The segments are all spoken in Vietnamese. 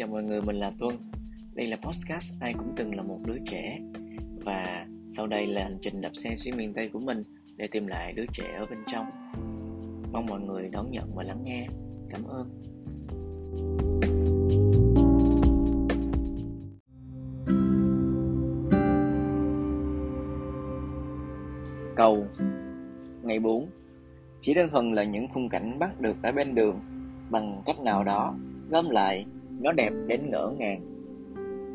chào mọi người, mình là Tuân. Đây là podcast Ai cũng từng là một đứa trẻ và sau đây là hành trình đạp xe xuyên miền Tây của mình để tìm lại đứa trẻ ở bên trong. Mong mọi người đón nhận và lắng nghe. Cảm ơn. Cầu Ngày 4 Chỉ đơn thuần là những khung cảnh bắt được ở bên đường bằng cách nào đó gom lại nó đẹp đến ngỡ ngàng.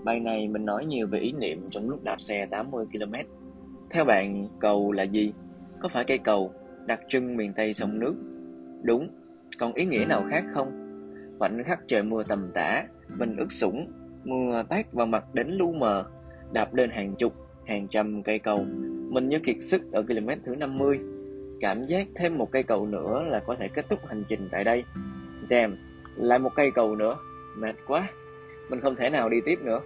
Bài này mình nói nhiều về ý niệm trong lúc đạp xe 80 km theo bạn, cầu là gì? Có phải cây cầu đặc trưng miền tây sông nước? Đúng. Còn ý nghĩa nào khác không? Khoảnh khắc trời mưa tầm tã, mình ướt sũng, mưa tát vào mặt đến lu mờ, đạp lên hàng chục, hàng trăm cây cầu. Mình như kiệt sức ở km thứ 50 cảm giác thêm một cây cầu nữa là có thể kết thúc hành trình tại đây. Jam, lại một cây cầu nữa. Mệt quá. Mình không thể nào đi tiếp nữa.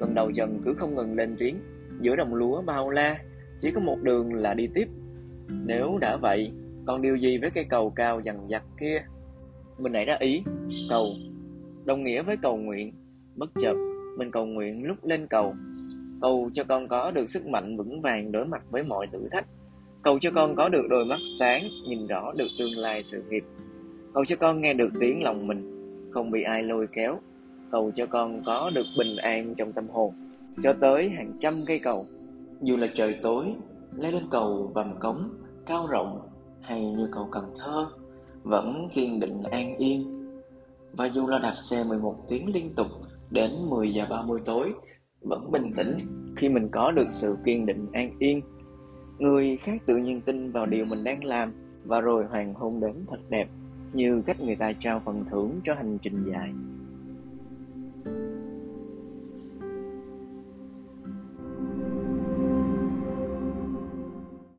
Cần đầu dần cứ không ngừng lên tiếng. Giữa đồng lúa bao la, Chỉ có một đường là đi tiếp. Nếu đã vậy, Còn điều gì với cây cầu cao dằn dặt kia? Mình nảy ra ý, Cầu. Đồng nghĩa với cầu nguyện. Bất chợt, Mình cầu nguyện lúc lên cầu. Cầu cho con có được sức mạnh vững vàng đối mặt với mọi thử thách. Cầu cho con có được đôi mắt sáng, Nhìn rõ được tương lai sự nghiệp. Cầu cho con nghe được tiếng lòng mình. Không bị ai lôi kéo. Cầu cho con có được bình an trong tâm hồn. Cho tới hàng trăm cây cầu. Dù là trời tối Leo lên cầu vầm cống Cao rộng Hay như cầu Cần Thơ Vẫn kiên định an yên. Và dù là đạp xe 11 tiếng liên tục Đến 10 giờ 30 tối Vẫn bình tĩnh. Khi mình có được sự kiên định an yên Người khác tự nhiên tin vào điều mình đang làm Và rồi hoàng hôn đến thật đẹp như cách người ta trao phần thưởng cho hành trình dài.